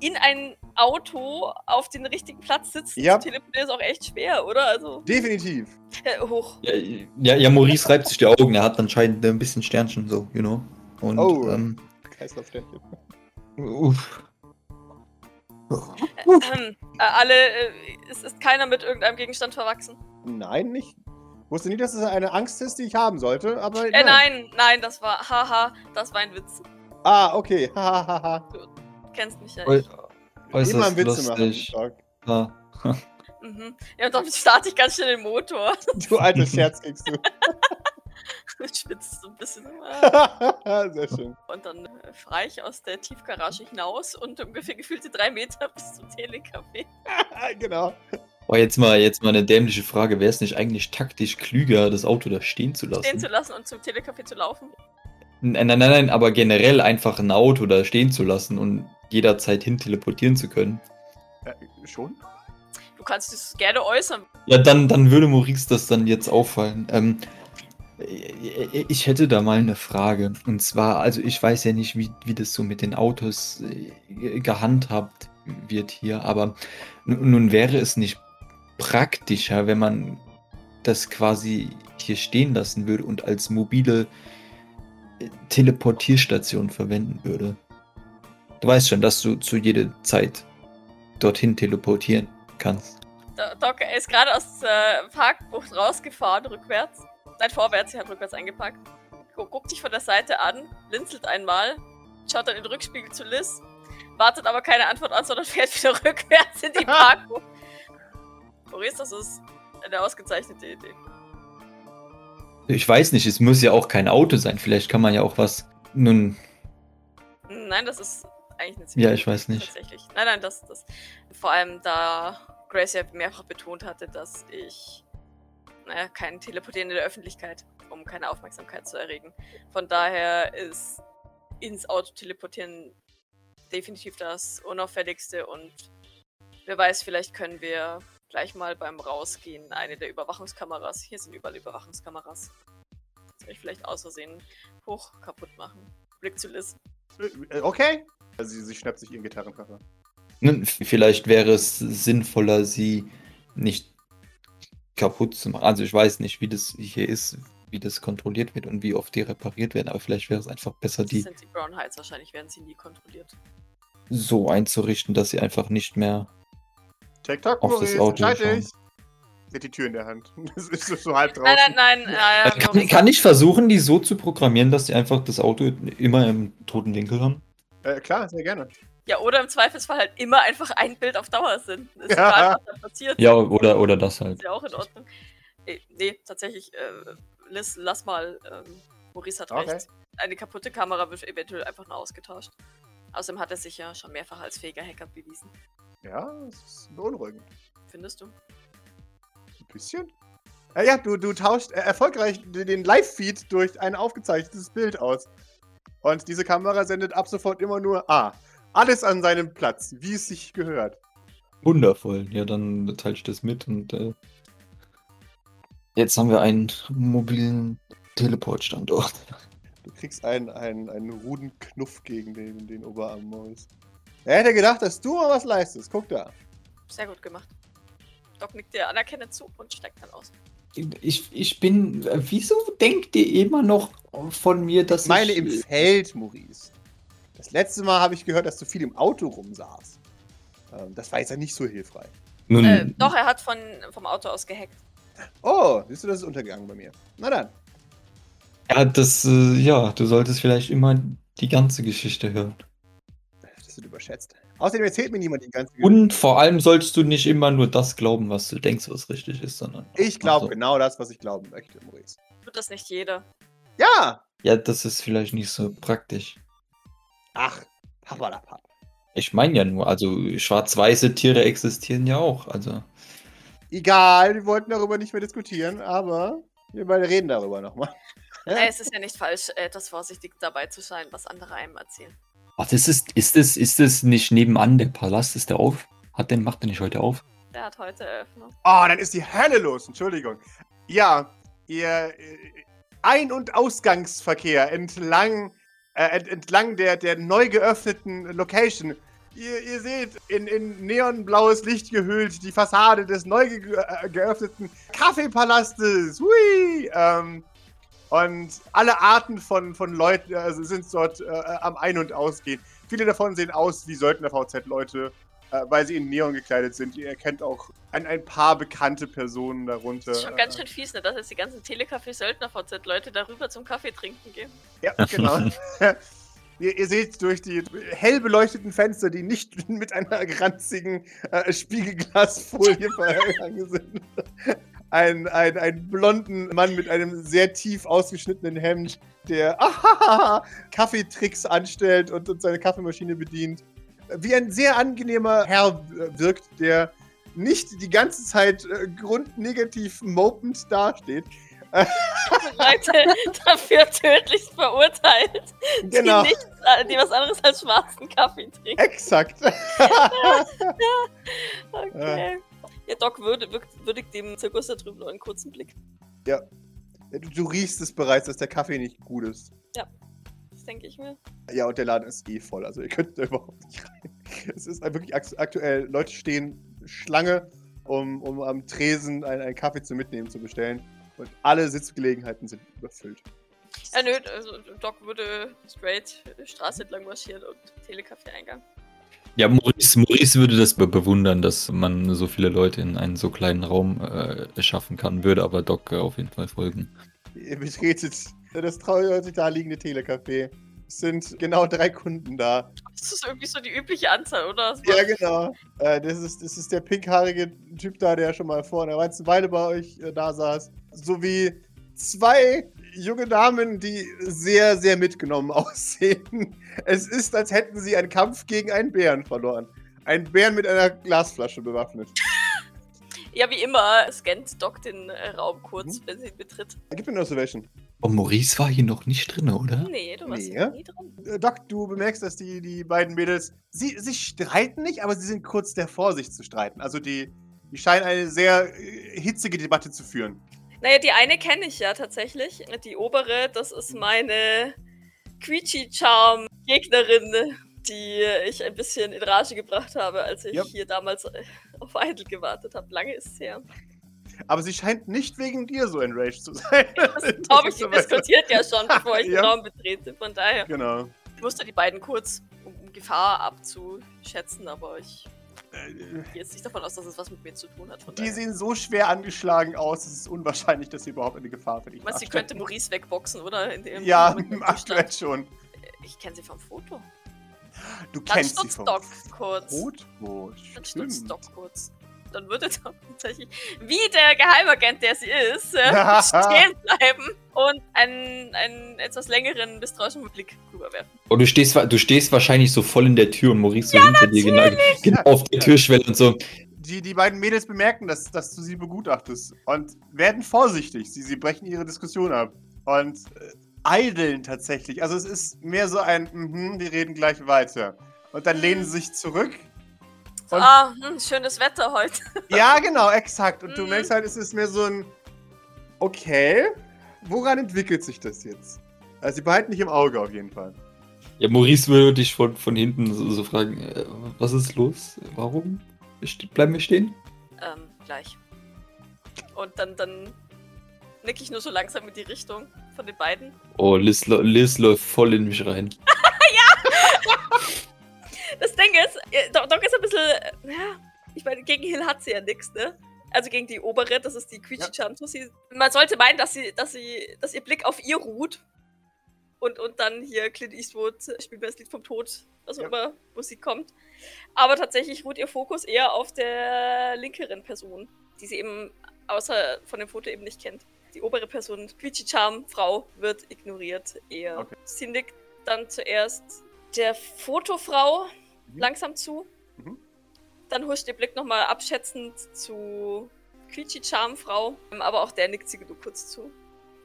in ein Auto auf den richtigen Platz sitzen Ja. zu teleportieren ist auch echt schwer, oder? Also, Definitiv. äh, hoch. Ja, ja, ja, Maurice reibt sich die Augen. Er hat anscheinend ein bisschen Sternchen so, you know. Und, Oh. ähm, Kreislaufständchen. uff. Ähm, äh, alle, äh, es ist keiner mit irgendeinem Gegenstand verwachsen. Nein, nicht. Ich wusste nie, dass es eine Angst ist, die ich haben sollte, aber. Äh, nein, nein, das war, haha, das war ein Witz. Ah, okay. [LAUGHS] Hahaha. Du kennst mich ja nicht. äußerst Immer einen Witz machen. lustig. Doc. Ja. Mhm. Ja, und dann starte ich ganz schnell den Motor. Du alter [LAUGHS] Scherz kriegst du. [LAUGHS] [LAUGHS] Schwitzt so ein bisschen. [LAUGHS] Sehr schön. Und dann äh, fahre ich aus der Tiefgarage hinaus und ungefähr gefühlte drei Meter [LAUGHS] bis zum Telecafé. genau. Boah, jetzt mal, jetzt mal eine dämliche Frage. Wäre es nicht eigentlich taktisch klüger, das Auto da stehen zu lassen? Stehen zu lassen und zum Telecafé zu laufen. Nein, nein, nein, nein, aber generell einfach ein Auto da stehen zu lassen und jederzeit hin teleportieren zu können. Äh, schon? Du kannst es gerne äußern. Ja, dann, dann würde Maurice das dann jetzt auffallen. Ähm, ich hätte da mal eine Frage. Und zwar, also ich weiß ja nicht, wie, wie das so mit den Autos äh, gehandhabt wird hier, aber nun, wäre es nicht praktischer, wenn man das quasi hier stehen lassen würde und als mobile äh, Teleportierstation verwenden würde. Du weißt schon, dass du zu jeder Zeit dorthin teleportieren kannst. Doc er ist gerade aus der Parkbucht rausgefahren, rückwärts. Nein, vorwärts, sie hat rückwärts eingepackt. Gu- Guckt dich von der Seite an, blinzelt einmal, schaut dann in den Rückspiegel zu Liz, wartet aber keine Antwort an, sondern [LAUGHS] fährt wieder rückwärts in die [LAUGHS] Parkbucht. Maurice, das ist eine ausgezeichnete Idee. Ich weiß nicht, es muss ja auch kein Auto sein. Vielleicht kann man ja auch was. Nun, Nein, das ist eigentlich eine ja, ich weiß nicht. Tatsächlich. Nein, nein, das, das. Vor allem, da Grace ja mehrfach betont hatte, dass ich, naja, kein Teleportieren in der Öffentlichkeit, um keine Aufmerksamkeit zu erregen. Von daher ist ins Auto teleportieren definitiv das unauffälligste und wer weiß, vielleicht können wir gleich mal beim Rausgehen eine der Überwachungskameras, hier sind überall Überwachungskameras, soll ich vielleicht aus Versehen hoch kaputt machen. Blick zu Liz. Äh, Okay. Also sie, sie schnappt sich ihren Gitarrenkoffer. Vielleicht wäre es sinnvoller, sie nicht kaputt zu machen. Also ich weiß nicht, wie das hier ist, wie das kontrolliert wird und wie oft die repariert werden, aber vielleicht wäre es einfach besser, Das die sind die Brown Heights, wahrscheinlich werden sie nie kontrolliert. so einzurichten, dass sie einfach nicht mehr. TikTok, Auf das Auto schauen. hat die Tür in der Hand. [LAUGHS] Das ist so, so halb draußen. Nein, nein, nein. Ja, ja, kann, kann ich versuchen, die so zu programmieren, dass sie einfach das Auto immer im toten Winkel haben? Äh, klar, sehr gerne. Ja, oder im Zweifelsfall halt immer einfach ein Bild auf Dauer sind. Ist Ja. egal, was da passiert. Ja, oder, oder das halt. Ist ja auch in Ordnung. Nee, nee tatsächlich, äh, Liz, lass mal. Ähm, Maurice hat Okay. recht. Eine kaputte Kamera wird eventuell einfach nur ausgetauscht. Außerdem hat er sich ja schon mehrfach als fähiger Hacker bewiesen. Ja, das ist beunruhigend. Findest du? Ein bisschen. Äh, ja, du, du tauscht äh, erfolgreich den den Live-Feed durch ein aufgezeichnetes Bild aus. Und diese Kamera sendet ab sofort immer nur A. Alles an seinem Platz, wie es sich gehört. Wundervoll. Ja, dann teile ich das mit und äh, jetzt haben wir einen mobilen Teleportstandort. Du kriegst einen, einen, einen ruden Knuff gegen den, den Oberarm Morris. Er hätte gedacht, dass du mal was leistest. Guck da. Sehr gut gemacht. Doc nickt dir anerkennend zu und steigt dann aus. Ich, ich bin. Wieso denkt ihr immer noch von mir, dass Ich meine ich. im Feld, Maurice. Das letzte Mal habe ich gehört, dass du viel im Auto rumsaß. Ähm, das war jetzt ja nicht so hilfreich. Nun, Äh, doch, er hat von, vom Auto aus gehackt. Oh, siehst du, das ist untergegangen bei mir. Na dann. ja, das. Äh, ja, du solltest vielleicht immer die ganze Geschichte hören. Das wird überschätzt. Außerdem erzählt mir niemand die ganze Und vor allem sollst du nicht immer nur das glauben, was du denkst, was richtig ist, sondern. Ich glaube Also, genau das, was ich glauben möchte, Maurice. Tut das nicht jeder. Ja! Ja, das ist vielleicht nicht so praktisch. Ach, Papadapap. Ich meine ja nur, also schwarz-weiße Tiere existieren ja auch. Also. Egal, wir wollten darüber nicht mehr diskutieren, aber wir beide reden darüber nochmal. [LAUGHS] Äh, Es ist ja nicht falsch, etwas vorsichtig dabei zu sein, was andere einem erzählen. Was ist es? Ist es, ist es nicht nebenan der Palast? Ist der auf? Hat den, macht der nicht heute auf? Der hat heute Eröffnung. Oh, dann ist die Hölle los. Entschuldigung. Ja, ihr äh, Ein- und Ausgangsverkehr entlang, äh, ent entlang der, der neu geöffneten Location. Ihr, ihr seht in, in neonblaues Licht gehüllt die Fassade des neu ge äh, geöffneten Kaffeepalastes. Hui! Ähm, und alle Arten von, von Leuten also sind dort äh, am Ein- und Ausgehen. Viele davon sehen aus wie Söldner-VZ-Leute, weil sie in Neon gekleidet sind. Ihr erkennt auch ein, ein paar bekannte Personen darunter. Das ist schon ganz Äh, schön fies, ne, dass jetzt die ganzen Telecafé-Söldner-VZ-Leute darüber zum Kaffee trinken gehen. Ja, genau. [LAUGHS] [LAUGHS] ihr, ihr seht durch die hell beleuchteten Fenster, die nicht [LAUGHS] mit einer ranzigen äh, Spiegelglasfolie verhangen sind, einen, einen, einen blonden Mann mit einem sehr tief ausgeschnittenen Hemd, der Kaffeetricks anstellt und, und seine Kaffeemaschine bedient. Wie ein sehr angenehmer Herr äh, wirkt, der nicht die ganze Zeit äh, grundnegativ mopend dasteht. [LAUGHS] Leute dafür tödlich verurteilt, Genau, die, nichts, äh, die was anderes als schwarzen Kaffee trinken. exakt. [LAUGHS] [LAUGHS] Okay. Ja, Doc würdigt dem Zirkus da drüben nur einen kurzen Blick. Ja, Du, du riechst es bereits, dass der Kaffee nicht gut ist. Denke ich mir. Ja, und der Laden ist eh voll, also ihr könnt da überhaupt nicht rein. [LAUGHS] Es ist wirklich akt aktuell, Leute stehen Schlange, um, um am Tresen einen, einen Kaffee zu mitnehmen, zu bestellen. Und alle Sitzgelegenheiten sind überfüllt. Ja, nö, also Doc würde straight die Straße entlang marschieren und Telecafé-Eingang. Ja, Maurice, Maurice würde das be bewundern, dass man so viele Leute in einen so kleinen Raum äh, schaffen kann, würde aber Doc auf jeden Fall folgen. Ihr betretet das traurig da liegende Telecafé. Es sind genau drei Kunden da. Das ist irgendwie so die übliche Anzahl, oder? Ja, genau. Äh, das, ist, das ist der pinkhaarige Typ da, der schon mal vor einer ganzen Weile bei euch äh, da saß. Sowie zwei junge Damen, die sehr, sehr mitgenommen [LAUGHS] aussehen. Es ist, als hätten sie einen Kampf gegen einen Bären verloren. Ein Bären mit einer Glasflasche bewaffnet. Ja, wie immer scannt Doc den äh, Raum kurz, Mhm. wenn sie ihn betritt. Gib mir eine Observation. Oh, Maurice war hier noch nicht drin, oder? Nee, du warst Nee, hier nie dran. Äh, Doc, du bemerkst, dass die, die beiden Mädels. Sie, sie streiten nicht, aber sie sind kurz davor, sich zu streiten. Also die, die scheinen eine sehr äh, hitzige Debatte zu führen. Naja, die eine kenne ich ja tatsächlich. Die obere, das ist meine Quietschi-Charm-Gegnerin, die ich ein bisschen in Rage gebracht habe, als ich Ja. hier damals auf Idle gewartet habe. Lange ist es her. Aber sie scheint nicht wegen dir so enraged zu sein. Das [LAUGHS] glaube ich, diskutiert ja schon, bevor ich Ja. den Raum betrete. Von daher, Genau. ich musste die beiden kurz, um, Gefahr abzuschätzen, aber ich Äh, gehe jetzt nicht davon aus, dass es was mit mir zu tun hat. Die daher. sehen so schwer angeschlagen aus, es ist unwahrscheinlich, dass sie überhaupt eine Gefahr für dich Ich meine, sie könnte Maurice wegboxen, oder? In dem Ja, [LAUGHS] aktuell schon. Ich kenne sie vom Foto. Du Dann kennst sie vom Doc kurz. Foto. Dann Stimmt. stutzt Dann würde [LAUGHS] Doc tatsächlich, wie der Geheimagent, der sie ist, äh, [LAUGHS] stehen bleiben und einen, einen etwas längeren, misstrauischen Blick rüberwerfen. Oh, du stehst, du stehst wahrscheinlich so voll in der Tür und Maurice so hinter dir, genau, genau auf der Türschwelle und so. Die, die beiden Mädels bemerken, dass, dass du sie begutachtest und werden vorsichtig. Sie, sie brechen ihre Diskussion ab und äh, eideln tatsächlich. Also es ist mehr so ein, mhm, wir reden gleich weiter. Und dann lehnen sie sich zurück Und- ah, hm, schönes Wetter heute. [LAUGHS] Ja, genau, exakt. Und du Mhm. merkst halt, es ist mehr so ein, okay, woran entwickelt sich das jetzt? Also, sie behalten dich im Auge auf jeden Fall. Ja, Maurice würde dich von, von hinten so, so fragen, äh, was ist los? Warum bleiben wir stehen? Ähm, gleich. Und dann, dann nick ich nur so langsam in die Richtung von den beiden. Oh, Liz, Liz läuft voll in mich rein. [LAUGHS] [LAUGHS] Das Ding ist, Doc, Doc ist ein bisschen, ja, ich meine, gegen Hill hat sie ja nichts, ne? Also gegen die obere, das ist die Quichi-Chanto. Sie- Man sollte meinen, dass sie, dass sie, dass ihr Blick auf ihr ruht. Und, und dann hier Clint Eastwood spielt mir das Lied vom Tod, was auch Ja. immer Musik kommt. Aber tatsächlich ruht ihr Fokus eher auf der linkeren Person, die sie eben außer von dem Foto eben nicht kennt. Die obere Person, Quichi Charm, Frau, wird ignoriert eher. Okay. Sie nickt dann zuerst der Fotofrau Mhm. langsam zu. Mhm. Dann huscht ihr Blick nochmal abschätzend zu Quichi Charm Frau, ähm, aber auch der nickt sie nur kurz zu.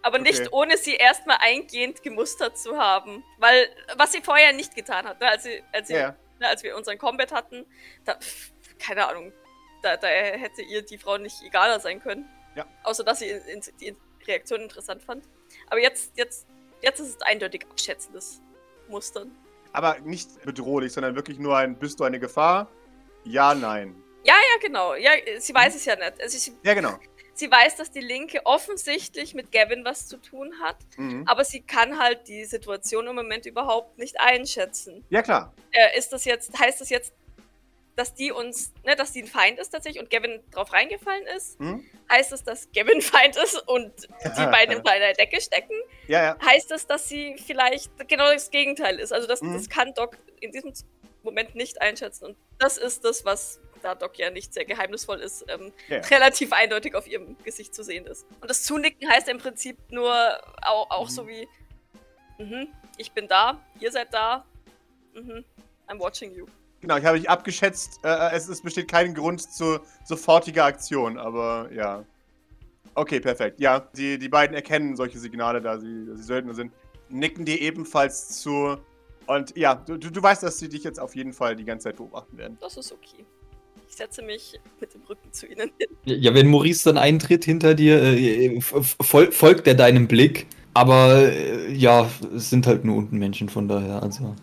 Aber Okay. nicht ohne sie erstmal eingehend gemustert zu haben. Weil, was sie vorher nicht getan hat, ne, als, sie, als, sie, ja. ne, als wir unseren Combat hatten, da, pff, keine Ahnung, da, da hätte ihr die Frau nicht egaler sein können. Ja. Außer, dass sie in, in, die Reaktion interessant fand. Aber jetzt, jetzt, jetzt ist es eindeutig abschätzendes Mustern. Aber nicht bedrohlich, sondern wirklich nur ein, bist du eine Gefahr? Ja, nein. Ja, genau. Ja, sie weiß es ja nicht. Also sie, Ja, genau. sie weiß, dass die Linke offensichtlich mit Gavin was zu tun hat, Mhm. aber sie kann halt die Situation im Moment überhaupt nicht einschätzen. Ja, klar. Äh, ist das jetzt, heißt das jetzt, dass die uns, ne, dass die ein Feind ist tatsächlich und Gavin drauf reingefallen ist? Mhm. Heißt es, dass Gavin [LAUGHS] Feind ist und die beiden in einer Decke stecken? Ja, ja. Heißt es, dass sie vielleicht genau das Gegenteil ist? Also das, Mhm. das kann Doc in diesem Moment nicht einschätzen. Und das ist das, was da Doc ja nicht sehr geheimnisvoll ist, ähm, ja. relativ eindeutig auf ihrem Gesicht zu sehen ist. Und das Zunicken heißt im Prinzip nur auch, auch Mhm. so wie, mhm, ich bin da, ihr seid da, mhm, I'm watching you. Genau, ich habe dich abgeschätzt. Äh, es, es besteht kein Grund zu sofortiger Aktion, aber ja. Okay, perfekt. Ja, die, die beiden erkennen solche Signale, da sie, da sie Söldner sind, nicken dir ebenfalls zu. Und ja, du, du, du weißt, dass sie dich jetzt auf jeden Fall die ganze Zeit beobachten werden. Das ist okay. Ich setze mich mit dem Rücken zu ihnen hin. Ja, wenn Maurice dann eintritt hinter dir, äh, f- fol folgt er deinem Blick. Aber äh, ja, es sind halt nur unten Menschen, von daher, also.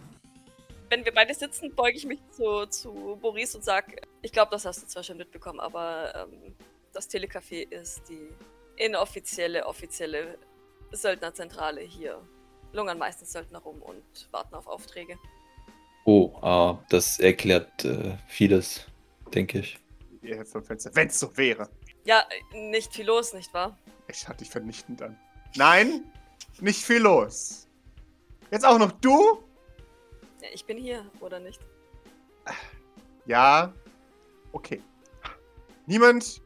Wenn wir beide sitzen, beuge ich mich zu, zu Maurice und sage, ich glaube, das hast du zwar schon mitbekommen, aber ähm, das Telecafé ist die inoffizielle, offizielle Söldnerzentrale hier. Lungern meistens Söldner rum und warten auf Aufträge. Oh, ah, das erklärt äh, vieles, denke ich. Ihr vom Fenster. Wenn es so wäre. Ja, nicht viel los, nicht wahr? Ich schaue dich vernichtend an. Nein, nicht viel los. Jetzt auch noch du? Ja, ich bin hier, oder nicht? Ja. Okay. Niemand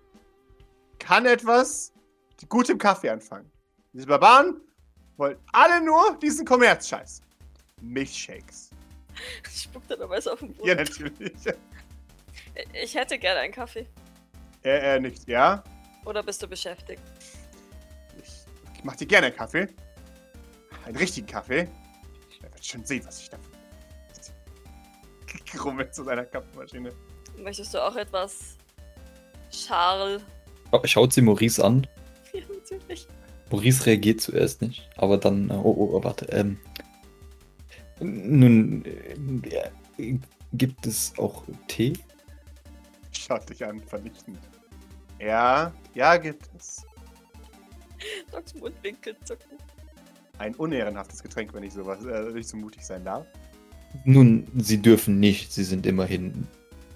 kann etwas mit gutem Kaffee anfangen. Diese Barbaren wollen alle nur diesen Kommerzscheiß. Milchshakes. [LAUGHS] Ich spuck dann dabei auf den Boden. Ja, natürlich. [LAUGHS] Ich hätte gerne einen Kaffee. Er, er nicht, ja? Oder bist du beschäftigt? Ich, ich mach dir gerne Kaffee. Einen richtigen Kaffee. Er wird schon sehen, was ich dafür. Grummelt zu seiner Kaffeemaschine. Möchtest du auch etwas? Charles? Scha- Schaut sie Maurice an. [LAUGHS] Ja, natürlich. Maurice reagiert zuerst nicht, aber dann, äh, oh, oh, oh, warte, ähm, nun, äh, gibt es auch Tee? Schaut dich an, vernichtend. Ja, ja, gibt es. [LAUGHS] Docs Mundwinkel zucken. Ein unehrenhaftes Getränk, wenn ich sowas, äh, wenn ich so mutig sein darf. Nun, sie dürfen nicht, sie sind immerhin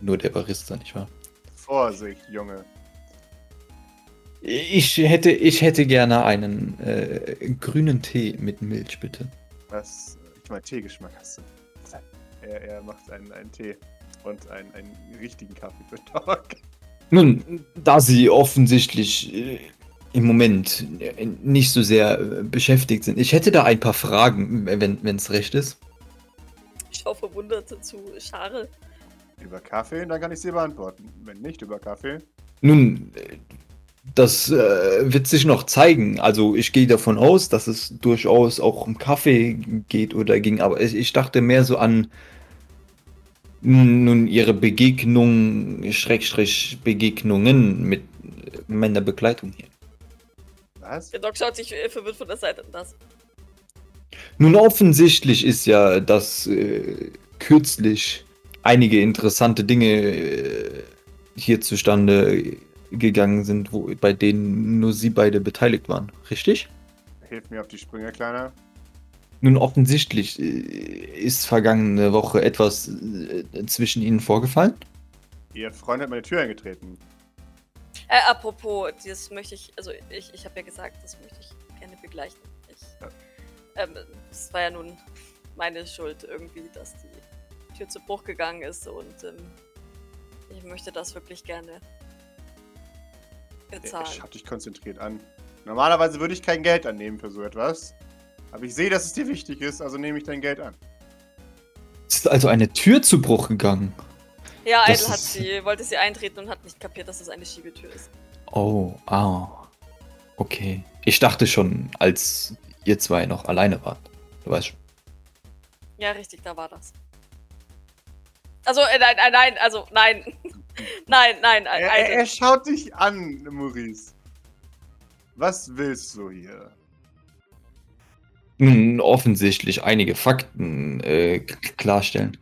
nur der Barista, nicht wahr? Vorsicht, Junge. Ich hätte, ich hätte gerne einen äh, grünen Tee mit Milch, bitte. Was, ich meine, Teegeschmack hast du. Er, er macht einen, einen Tee und einen, einen richtigen Kaffee für Doc. Nun, da sie offensichtlich äh, im Moment äh, nicht so sehr äh, beschäftigt sind, ich hätte da ein paar Fragen, wenn es recht ist. Ich schaue verwundert zu Charles. Über Kaffee, dann kann ich sie beantworten. Wenn nicht über Kaffee, Nun, das äh, wird sich noch zeigen. Also ich gehe davon aus, dass es durchaus auch um Kaffee geht oder ging, aber ich, ich dachte mehr so an Nun, ihre Begegnung, Schrägstrich Begegnungen mit meiner Begleitung hier. Was? Der Doc schaut sich äh, verwirrt von der Seite an das. Nun, offensichtlich ist ja, dass äh, kürzlich einige interessante Dinge äh, hier zustande gegangen sind, wo, bei denen nur sie beide beteiligt waren. Richtig? Hilf mir auf die Sprünge, Kleiner. Nun, offensichtlich äh, ist vergangene Woche etwas äh, zwischen ihnen vorgefallen. Ihr Freund hat meine Tür eingetreten. Äh, apropos, das möchte ich, also ich, ich habe ja gesagt, das möchte ich gerne begleichen. Ich, Ja. Ähm, es war ja nun meine Schuld irgendwie, dass die Tür zu Bruch gegangen ist und ähm, ich möchte das wirklich gerne bezahlen. Ich hab dich konzentriert an. Normalerweise würde ich kein Geld annehmen für so etwas. Aber ich sehe, dass es dir wichtig ist, also nehme ich dein Geld an. Es ist also eine Tür zu Bruch gegangen. Ja, Idle hat sie, wollte sie eintreten und hat nicht kapiert, dass es eine Schiebetür ist. Oh, ah. Okay. Ich dachte schon, als ihr zwei noch alleine wart. Du weißt schon. Ja, richtig, da war das. Also, äh, nein, nein, nein, also, nein. [LAUGHS] nein, nein, Er, er, er schaut dich an, Maurice. Was willst du hier? Nun, offensichtlich einige Fakten äh, klarstellen.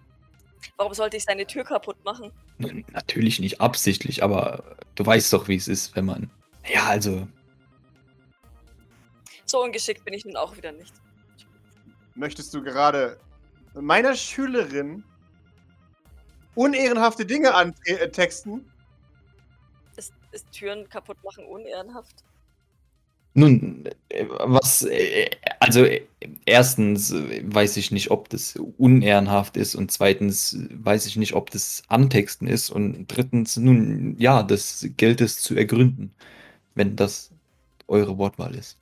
Warum sollte ich seine Tür kaputt machen? Natürlich nicht absichtlich, aber du weißt doch, wie es ist, wenn man. Ja, also. So ungeschickt bin ich nun auch wieder nicht. Möchtest du gerade meiner Schülerin unehrenhafte Dinge antexten? Ist, ist Türen kaputt machen unehrenhaft? Nun, äh, was. Äh, also, äh, erstens äh, weiß ich nicht, ob das unehrenhaft ist und zweitens äh, weiß ich nicht, ob das Antexten ist und drittens, nun, ja, das gilt es zu ergründen, wenn das eure Wortwahl ist.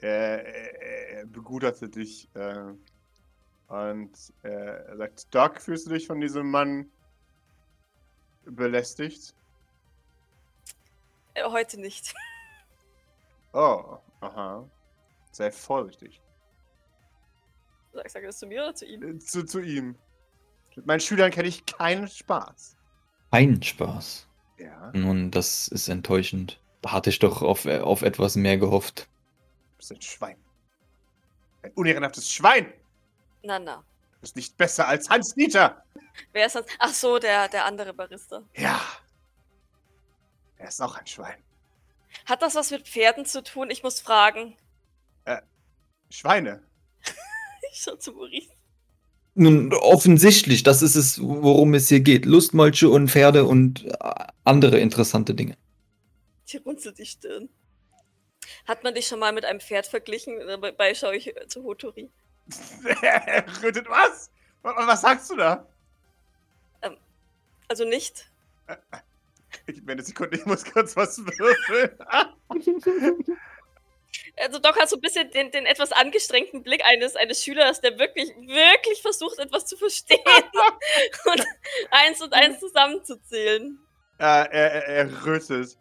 Er, er, er begutachtet dich äh, und äh, er sagt, Doc, fühlst du dich von diesem Mann belästigt? Äh, heute nicht. Oh, aha. Sei vorsichtig. Sag, sag das zu mir oder zu ihm? Äh, Zu, zu ihm. Mit meinen Schülern kenne ich keinen Spaß. Kein Spaß. Ja, Nun, das ist enttäuschend. Da hatte ich doch auf, äh, auf etwas mehr gehofft. Du bist ein Schwein. Ein unehrenhaftes Schwein! Na, na. Du bist nicht besser als Hans Nieter! Wer ist das? Ach so, der, der andere Barista. Ja. Er ist auch ein Schwein. Hat das was mit Pferden zu tun? Ich muss fragen. Schweine. [LAUGHS] Ich schau zu Maurice. Nun, offensichtlich, das ist es, worum es hier geht. Lustmolche und Pferde und äh, andere interessante Dinge. Die runzelt die Stirn. Hat man dich schon mal mit einem Pferd verglichen? Dabei schaue ich äh, zu Hotori. [LAUGHS] Er rötet was? Was sagst du da? Also nicht. Ich [LAUGHS] gib mir eine Sekunde, ich muss kurz was würfeln. [LAUGHS] Also Doc hat so ein bisschen den, den etwas angestrengten Blick eines, eines Schülers, der wirklich, wirklich versucht, etwas zu verstehen und eins und eins zusammenzuzählen. Äh, er, er, er rötet.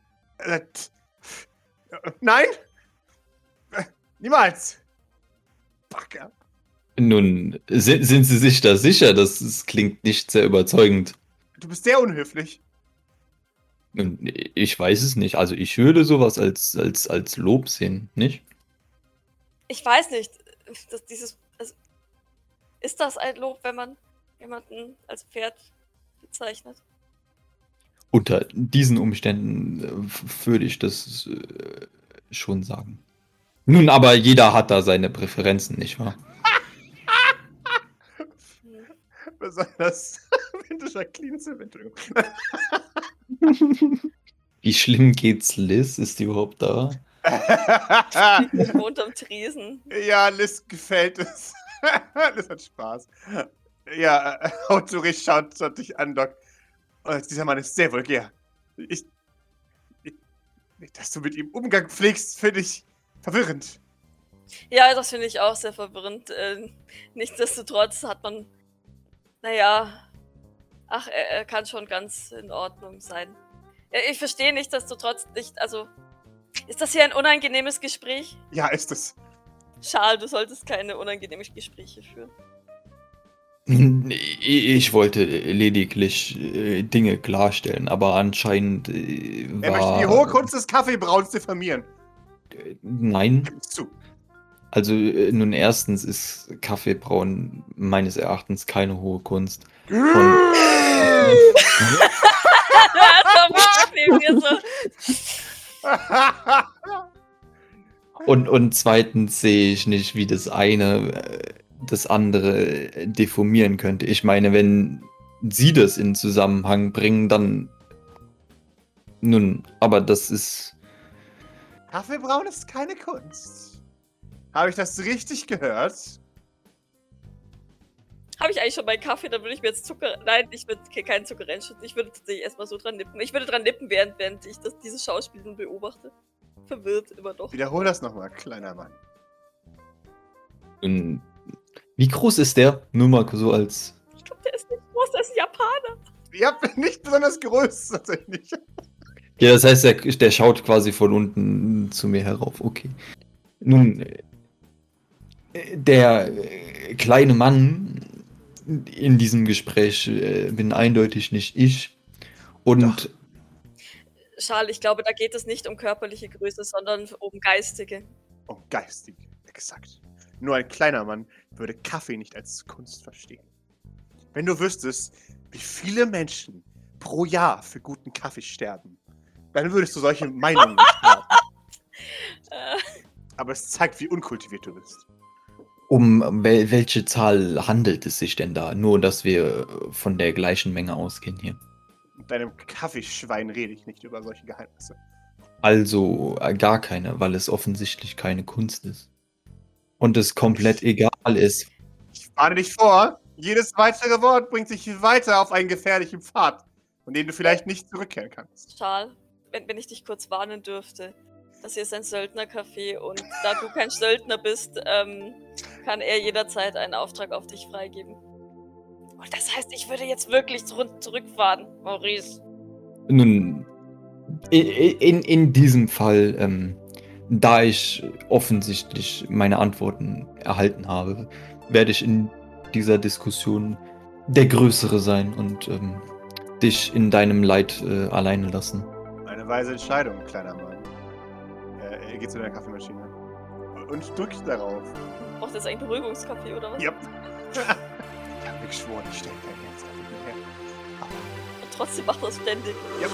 Nein! Niemals! Backe. Nun, sind, sind Sie sich da sicher? Das, das klingt nicht sehr überzeugend. Du bist sehr unhöflich. Nun, ich weiß es nicht. Also ich würde sowas als, als, als Lob sehen, nicht? Ich weiß nicht, dass dieses. Also, ist das ein Lob, wenn man jemanden als Pferd bezeichnet? Unter diesen Umständen äh, würde ich das äh, schon sagen. Nun, aber jeder hat da seine Präferenzen, nicht wahr? [LAUGHS] Besonders [LAUGHS] wenn du Jacqueline. Entschuldigung. [LAUGHS] Wie schlimm geht's Liz? Ist die überhaupt da? Ich wohnt am Tresen. ja, Liz gefällt es. Liz hat Spaß. Ja, äh, Autorich schaut, schaut dich an, Doc. Oh, dieser Mann ist sehr vulgär. Ich, ich, dass du mit ihm Umgang pflegst, finde ich verwirrend. Ja, das finde ich auch sehr verwirrend. Äh, nichtsdestotrotz hat man. Naja. Ach, er, er kann schon ganz in Ordnung sein. Ich verstehe nicht, dass du trotz nicht. Also. Ist das hier ein unangenehmes Gespräch? Ja, ist es. Schade, du solltest keine unangenehmen Gespräche führen. Ich wollte lediglich äh, Dinge klarstellen, aber anscheinend äh, Er möchte die war. hohe Kunst des Kaffeebrauns diffamieren. Nein. Gib's zu. Also äh, nun erstens ist Kaffeebrauen meines Erachtens keine hohe Kunst. [LAUGHS] Und, und zweitens sehe ich nicht, wie das eine äh, das andere deformieren könnte. Ich meine, wenn sie das in Zusammenhang bringen, dann. Nun, aber das ist. Kaffeebrauen ist keine Kunst. Habe ich das richtig gehört? Habe ich eigentlich schon meinen Kaffee, dann würde ich mir jetzt Zucker. Nein, ich würde keinen Zucker reinschütten. Ich würde tatsächlich erstmal so dran nippen. Ich würde dran nippen, während, während ich das, dieses Schauspiel beobachte. Verwirrt immer noch. Wiederhol das nochmal, kleiner Mann. Nun, wie groß ist der? Nur mal so als. Ich glaube, der ist nicht groß, der ist ein Japaner. Habt nicht besonders groß, tatsächlich. Ja, das heißt, der, der schaut quasi von unten zu mir herauf. Okay. Nun, äh, der äh, kleine Mann in diesem Gespräch äh, bin eindeutig nicht ich. Und Schal, ich glaube, da geht es nicht um körperliche Größe, sondern um geistige. Oh, geistig, exakt. Nur ein kleiner Mann würde Kaffee nicht als Kunst verstehen. Wenn du wüsstest, wie viele Menschen pro Jahr für guten Kaffee sterben, dann würdest du solche Meinungen nicht [LAUGHS] haben. Äh, Aber es zeigt, wie unkultiviert du bist. um wel welche Zahl handelt es sich denn da? Nur, dass wir von der gleichen Menge ausgehen hier. Mit deinem Kaffeeschwein rede ich nicht über solche Geheimnisse. Also äh, gar keine, weil es offensichtlich keine Kunst ist. Und es komplett egal ist. Ich warne dich vor, jedes weitere Wort bringt dich weiter auf einen gefährlichen Pfad, von dem du vielleicht nicht zurückkehren kannst. Schal, wenn, wenn ich dich kurz warnen dürfte. Das hier ist ein Söldnercafé und da du kein Söldner bist, ähm, kann er jederzeit einen Auftrag auf dich freigeben. Und das heißt, ich würde jetzt wirklich zurück, zurückfahren, Maurice. Nun, i- i- in, in diesem Fall, ähm, da ich offensichtlich meine Antworten erhalten habe, werde ich in dieser Diskussion der Größere sein und ähm, dich in deinem Leid äh, alleine lassen. Eine weise Entscheidung, kleiner Mann. Äh, er geht zu deiner Kaffeemaschine. Und drückt darauf. Braucht das einen Beruhigungskaffee oder was? Ja. [LAUGHS] ich habe mir geschworen, ich stelle kein Herz auf ihn her. Und trotzdem macht das ständig. Ja.